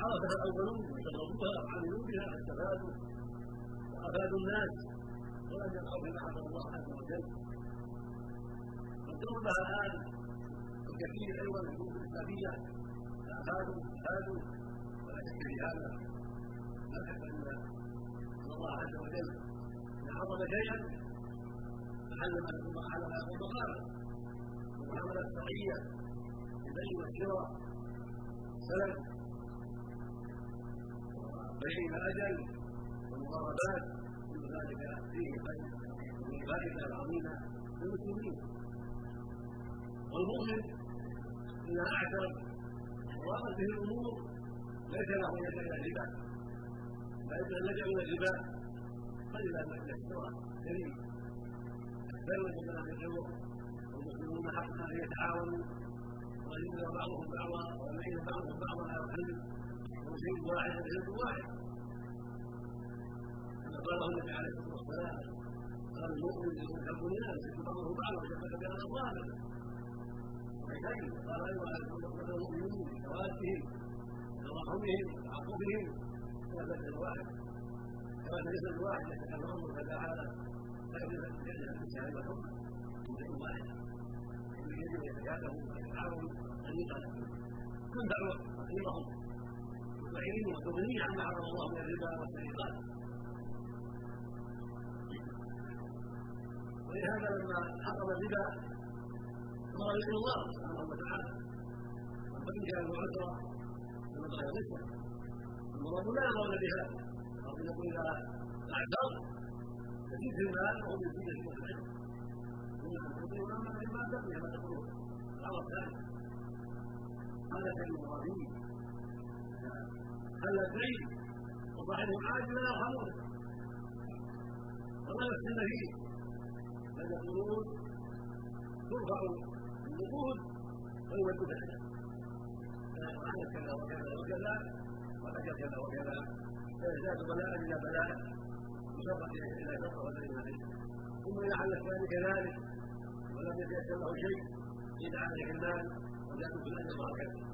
عرفها الاولون وجربوها وعملوا بها فاستفادوا وافادوا الناس. ولم يقعوا بما حفظ الله عز وجل. لها الآن الكثير أيضا من الكتب الإسلامية. افادوا افادوا ولا شك في هذا لا شك أن الله عز وجل إذا عظم شيئا علم علم المقامه وعمل الشرعيه البيع والشراء سلف بين الأجل والمضاربات كل ذلك فيه خير. وفيه فائده عظيمه للمسلمين والمؤمن إذا اعترف وراءت به الأمور ليس له أن يلجا إلى الربا. ليس لجا إلى الربا لا مجد الشرع كريم بل وجد ان يجوع والمسلمون حقا ان يتعاونوا. وأن يؤمن بعضهم بعضا ويعين بعضهم بعضا على الحل وشيء واحد وشيء واحد كما قال النبي عليه الصلاه والسلام قال المؤمن يحب الناس يحب بعضهم بعضا ويحب بين اصحابه وكذلك قال أيضا المؤمنون بشواتهم تراحمهم وتعاطفهم كما جسد واحد كما جسد واحد يتكلم أمر فتعالى فيجب ان يجعل الانسان والحكم شيء واحد يجب ان يتكاتفوا ويتعاونوا ان يقال كن وتعينوا وتغنيه عما حرم الله من الربا والسرقات ولهذا لما حرم الربا أمر به الله سبحانه وتعالى وان كان عسرا كما قال النسوه المراد لا يرون بها. أو يقول إذا اعتر يزيد في المال وهم يزيد في العلم انهم يقولون اما مما تقي كما تقول. الامر الثاني هذا كان إبراهيم البيت وصاحبه عاجل لا يرحمونه ولا يفتن فيه. بل يقولون ترفع النقود ويود فعلا فعل كذا وكذا وكذا وحكى كذا وكذا. فيزداد بلاء إلى بلاء بشرة إلى شرة ودين عليه ثم حل الثاني كذلك. ولم يتيسر له شيء. إذا عليه المال وزادوا في الاجر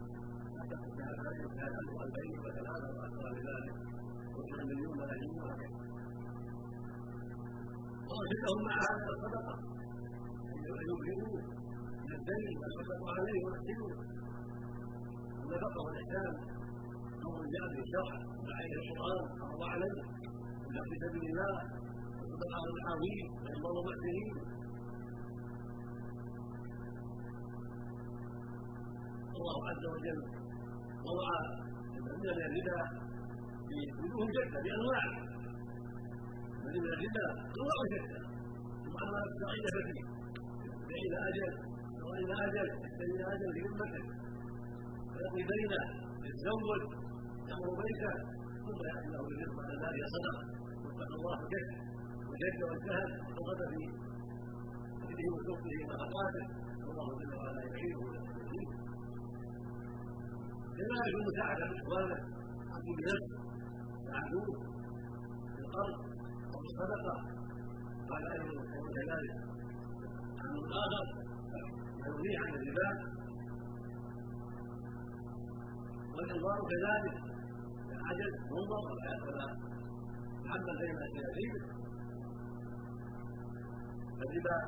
كان ألف ألفين وثلاثة وأكثر من ذلك وهكذا وأرشدهم مع هذا الصدقة أن يبهروا من الدين ويصدقوا عليه ويحسنوا النفقة والإحسان أمر جاء في الشرع وعليه القرآن فرض عليه وجاء في سبيل الله وصدق على العظيم وينظر محسنين الله عز وجل وضع من الربا في وجوه شتى بانواع الذي من الربا انواع شتى المعاملات الشرعيه فيه إلى أجل والى أجل يحتاج إلى أجل في امته ويقضي بينه يتزوج يأمر بيته. ثم يأتي له بالرزق بعد ذلك صدقة. واتقى الله جد وجد واجتهد وقد في. اجله وسوقه ونفقاته والله جل وعلا يعينه ويستهديه كذلك المساعدة لإخوانه عبد بنفسه ساعدوه بالقرض أو بالصدقة. قال أيضا يقول كذلك عن الآخر يغنيه عن الربا. والإنظار كذلك العجل منظر ولا محمد بين الأشياء الربا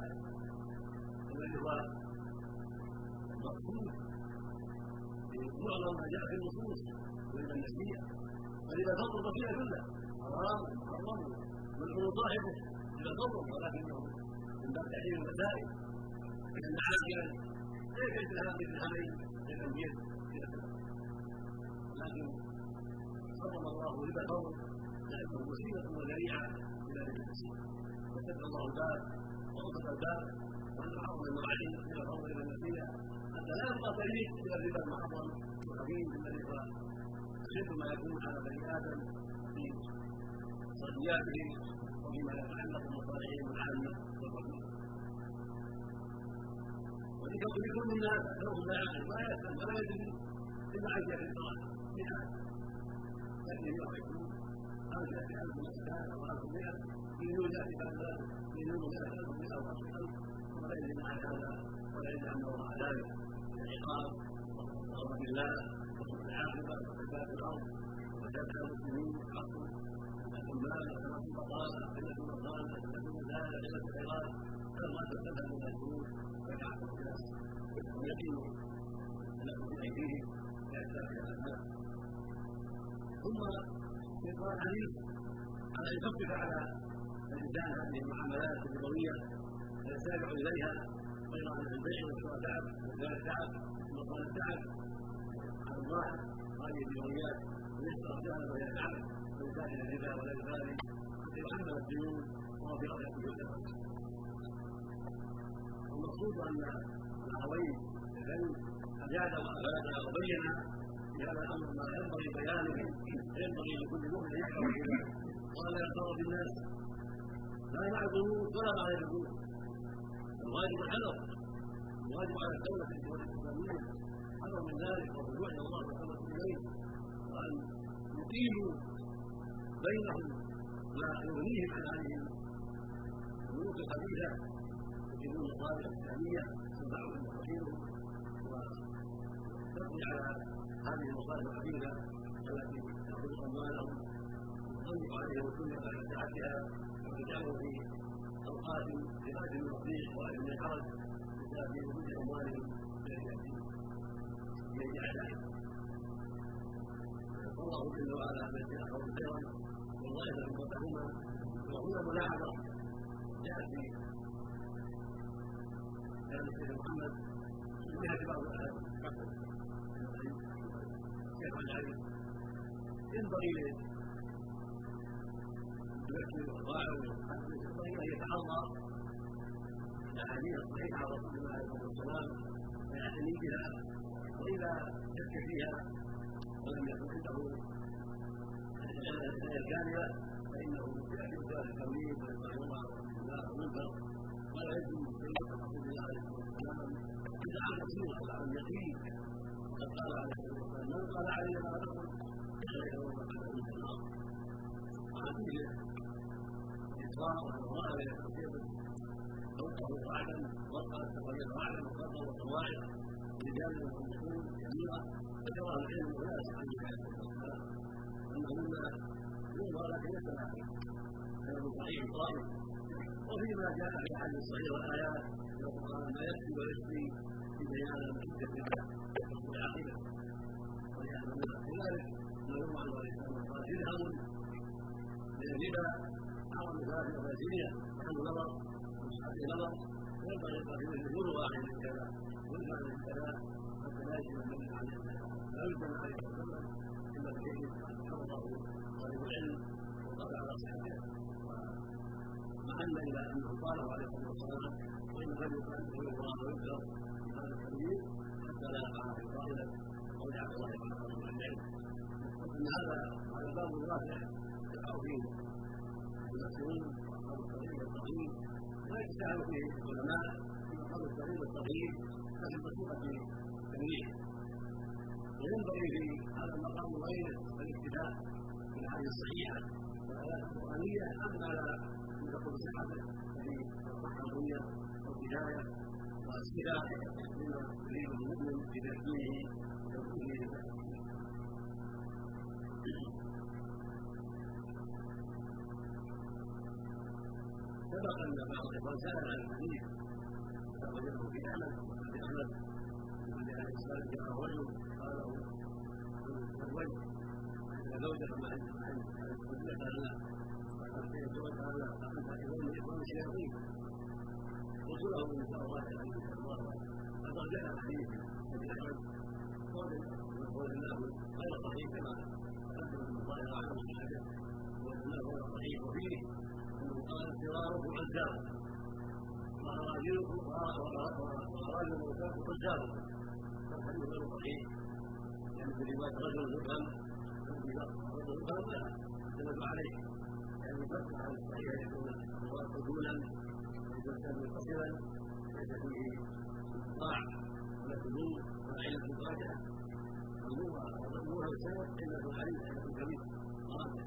الذي هو المقصود. معظم ما جاء في النصوص من النسيئة. فلذا فضل البقيه كله حرام محرم ملعون صاحبه إذا فضل ولكنه من باب تحريم المسائل فان عاقلا ليس يتهم بالدرهمين لتنبيه إلى لكن حرم الله ربا الفضل لأنه وسيلة وذريعة إلى ربا النسيئة. فسد الله الباب وغضب الباب وأن حرم المعادن من الفضل إلى النسيئة. حتى لا يبقى طريق إلى الربا المحرم الخبيث الذي هو أشد ما يكون على بني آدم في صدياتهم وفيما يتعلق بمصالحهم العامه والرفيق ولكون لكل الناس اكثرهم لا يعقل ما يفهم ولا يدري الا عن جهل الصلاه في حال لكن يعرفون ارجع في الف مسكان أو الف مئه من يوجد في هذا من يوجد في الف مئه أو الف الف ولا يدري عن هذا ولا يدري عن وراء ذلك. العقاب وغضب الله وسوء العاقبه فساد الأرض وفساد المسلمين حق العمال قله البطالة قله المصالح قله المزارع قله الخيرات كما تقدم من الجنود ويتعقب الناس ويقين له في ايديهم فيحتاج إلى المال ثم شيطان حديث على أن يخفف على الانسان هذه المعاملات الربويه فيسارع إليها. غير ان البيع والشراء تعب والزاد تعب ومصالح تعب على الظاهر هذه اليوميات فيها وهي تعب ويزاد إلى الربا ولا يبالي حتى الديون وهو في غايه الجهد والمقصود ان الاخوين العلم اجاد وافاد وبين في هذا الامر ما ينبغي بيانه ينبغي لكل مؤمن يحفظ ولا يغتر بالناس لا الذنوب ولا مع الذنوب الواجب الحذر الواجب على الدولة الإسلامية. حذر من ذلك والرجوع إلى الله والتوبة إليه وأن يقيموا بينهم ما يغنيهم عن هذه الملوك الخبيثة. يقيمون المصالح الإسلامية تنفعهم وتفيدهم وتقضي على هذه المصالح الخبيثة التي تأخذ أموالهم وتضيق عليهم الدنيا بعد ساعتها. وتجعلهم في اوقات بغايه من الضيق وغايه من الحرج بسبب وجود اموالهم بيد اعدائهم والله جل وعلا الذي اخذوا خيرا والله قوتهما وهنا ملاحظه جاءت في كلام الشيخ محمد وفيها بعض الشيخ العلي ينبغي يؤكد الظاهر ينبغي ان يتحرى الاحاديث الصحيحه عن رسول الله عليه الصلاه والسلام ويعتني بها واذا شك فيها ولم يكن عنده العنايه الكامله فانه ياتي بذلك التمريض ويستغفر الله والمنكر ولا يجوز سنه رسول الله عليه الصلاه والسلام عن بصيره على اليقين قد قال عليه الصلاه والسلام من قال علي ما تقول فليس قال من النار وهذه الإسراء والمراء يستطيع فوقه قاعدا وقع قاعدا وقرر وقواعد رجال ومسلمون كبيرة ذكر العلم وناس عن النبي أنهن يوضع لكن ليس كلام صحيح قائم وفيما جاء في الحديث الصحيح والآيات من القرآن ما يكفي ويكفي في بيان في العقيدة وليعلم كذلك ما يروى عن عليه الصلاة والسلام قال درهم من المثال الغازية عنه نظر ومصحف نظر وينبغي في مثل كل واحد من كذا واحد من كذا حتى لا يجب أن يمنع عن لا يلزم عليه والسلام الا بشيء حفظه طالب العلم وقال على صحته ومحل إلى انه قاله عليه الصلاه والسلام وان لم يكن يقرا ويذكر في هذا التمييز حتى لا يقع في قائله أو يعبد الله تعالى من العلم ان هذا هذا باب واسع يقع فيه العلماء في التغيير والتغيير لكن بصيغه تنويع وينبغي في هذا المقام وغيره الاقتداء بالاحاديث الصحيحه والايات القرانيه حمل على ان تقول صحته في الرحمانيه والهدايه والسلاح لما يريد المؤمن في تكوينه وتوجيهه سبق ان بعض الاخوان سال عن الحديث وجده في احمد في احمد وفي أهل الاسلام جاء رجل قال له الوجه اذا زوجك مع الزوجه قال لا قال الزوج قال لا فانت من اخوان الشياطين قلت له ان شاء الله الله فقد جاء الحديث في احمد قول الله غير صحيح كما تقدم الظاهر عنه الحاجة وانه غير صحيح وفيه قال فراركم عزاب وأراجلكم وأراجل موتاكم عزابكم فالحديث غير صحيح. يعني في رواية رجل يفهم رجل يفهم لا يعتمد عليه. يعني الفتح على الصحيح يكون الرواة عدولا وإذا كان متصلا ليس فيه انقطاع ولا ذنوب ولا علة فاجعة الأمور السبب علة الحديث علة كبيرة واضح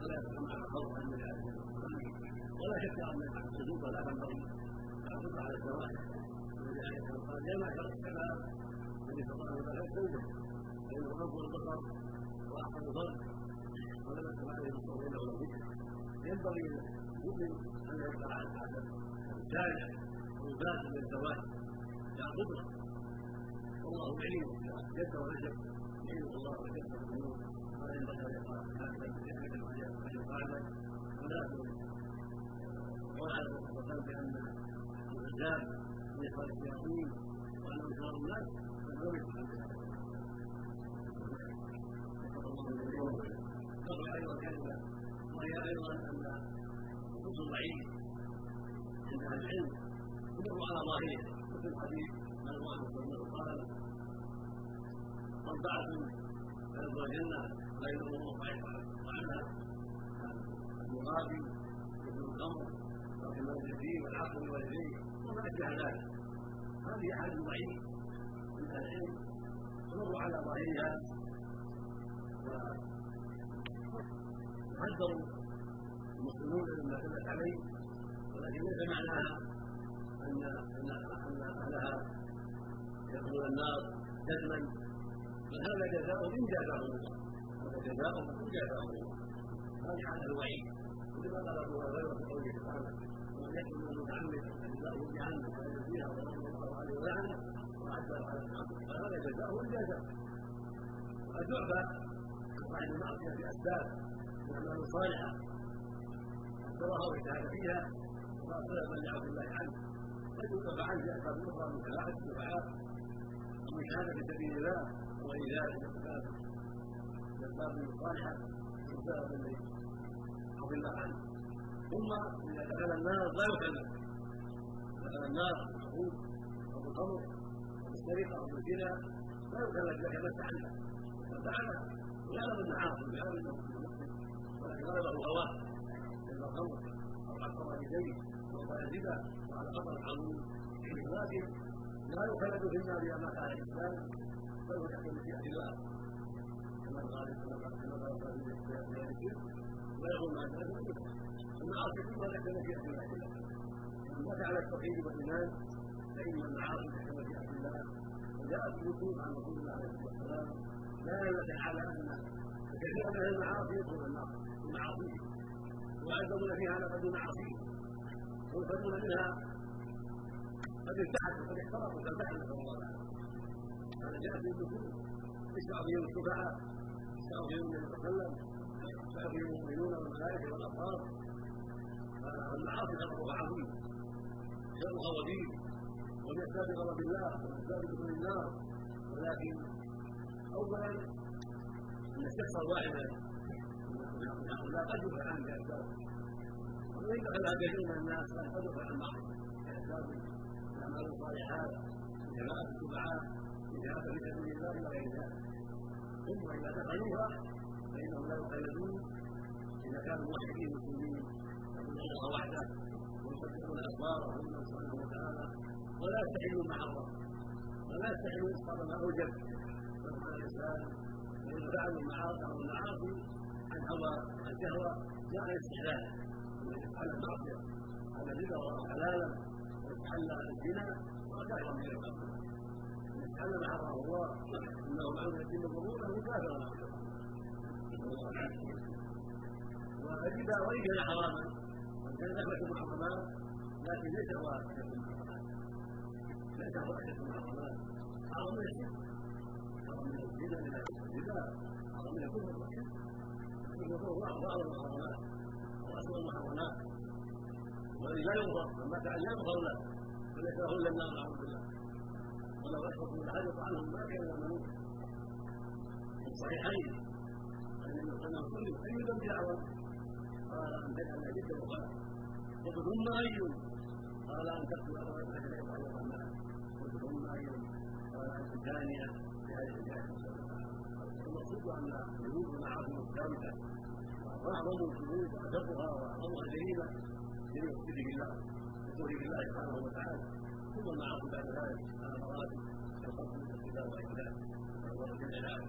فلا يتكلم على خوف عن العالم ولا شك أن الحدود لا تنبغي. تطلع على الزواج. قال يا معشر من زوجه فانه عليه الصلاه له ذكر ينبغي للمؤمن أن يبقى على للزواج لا قدره والله يعين جد يعين الله وعلى الرسول بأن الرجال من اخوان الشياطين وأنهم شرار الناس يكن تقع أيضا كلمة وهي أيضا أن نصوص الضعيف عند أهل العلم تمر على ظاهره. مثل الحديث مرفوع انه قال اربعه يدخل الجنة لا يدخل الله عنها المغابي مثل الخمر اليتيم والعقل والوالدين وما اشبه ذلك هذه احاديث ضعيفه من أهل العلم تمر على ظاهرها وحذروا المسلمون مما دلت عليه ولكن ليس معناها ان ان ان اهلها يدخلون النار جزما بل هذا جزاء ان جازاهم الله هذا جزاء ان جازاهم الله هذه حال الوعيد. كما قال ابو هريره في قوله تعالى يكن المتعمد جزاؤه يعفى عن المعصيه باسباب من الاعمال الصالحه اكثرها واجتهد فيها من لعبد الله عنه قد يوقف عنه باسباب أخرى من كلاحه الشفعاء ومن شهاده في سبيل الله وغير ذلك اسباب الاسباب الصالحه والسبب الذي عفى الله عنه ثم اذا دخل النار لا يكلف دخل النار بالحقوق أو بالخمر أو بالسرقه أو بالزنا لا يكلف لك بس عنها ففعل يعلم ان عاصم يعلم انه مسلم ولكن غلبه هواه من الخمر أو حق والديه وقال الربا وعلى خطر عظيم ولكن لا يخلد في النار اذا مات على الاسلام بل هو تحت مشيئه الله كما قال كما قال ذلك ويقول ما كان المعاصي كلها تحت مشيئه الله من مات على التوحيد والايمان فان المعاصي تحت مشيئه الله وجاءت النصوص عن رسول الله عليه الصلاه والسلام دالة على أن كثيرا من المعاصي يدخل النار بمعاصيه ويعذبون فيها على قدر معاصيه ويخرجون منها قد ارتحت وقد احترقوا كالبحر نسأل الله العافية هذا جاء في النصوص يشفع فيهم الشفعاء يشفع فيهم النبي صلى الله عليه وسلم يشفع فيهم المؤمنون والملائكة والأبصار المعاصي خطرها عظيم شرها وبيل ومن اسباب غضب الله ومن اسباب دخول النار ولكن اولا ان الشخص الواحد من هؤلاء قد يفعل عنه باسباب وان دخل كثير من الناس قد يفعل عن بعض باسباب الاعمال الصالحات جماعة الشفعاء جهاد في سبيل الله إلى غير ذلك ثم إذا دخلوها فانهم لا يخلدون اذا كانوا موحدين مسلمين الله وحده. ويصدقون اخباره الله سبحانه وتعالى. ولا يستحلون ما حرم ولا يستحلون اسقاط ما أوجب. الانسان فان فعل المعاصي أو المعاصي عن هوى الشهوة جاء الاستحلال. يفعل المعصية على الربا وراء حلالا ويتحلى الزنا وكثر من الخمر من يتحلى حرمه الله إنه معلوم يتم ظهوره كافر والربا وان كان حراما كان دخلت المحرمات لكن ليس هو اشد المحرمات ليس هو اشد المحرمات حرام من الشرك من الزنا من الزنا أعظم من الكفر الكفر هو أعظم المحرمات وأسوأ المحرمات والذي لا ينظر من مات لا ينظر له فليس إلا النار نعوذ بالله ولو أشركوا لحدث عنهم ما كان يعملون الصحيحين أن النبي صلى الله عليه وسلم أي ذنب قال ثم أي قال أن تقتل فيفعل الرحمن قلت ثم أي قال أن تجاني المقصود ان الذنوب معاصم الثابته واعظم الذنوب واشدها واعظمها جريمه جريمه الشرك بالله بالله سبحانه وتعالى ثم المعاصي بعد ذلك على مراتب كالقتل والاقتداء وغير ذلك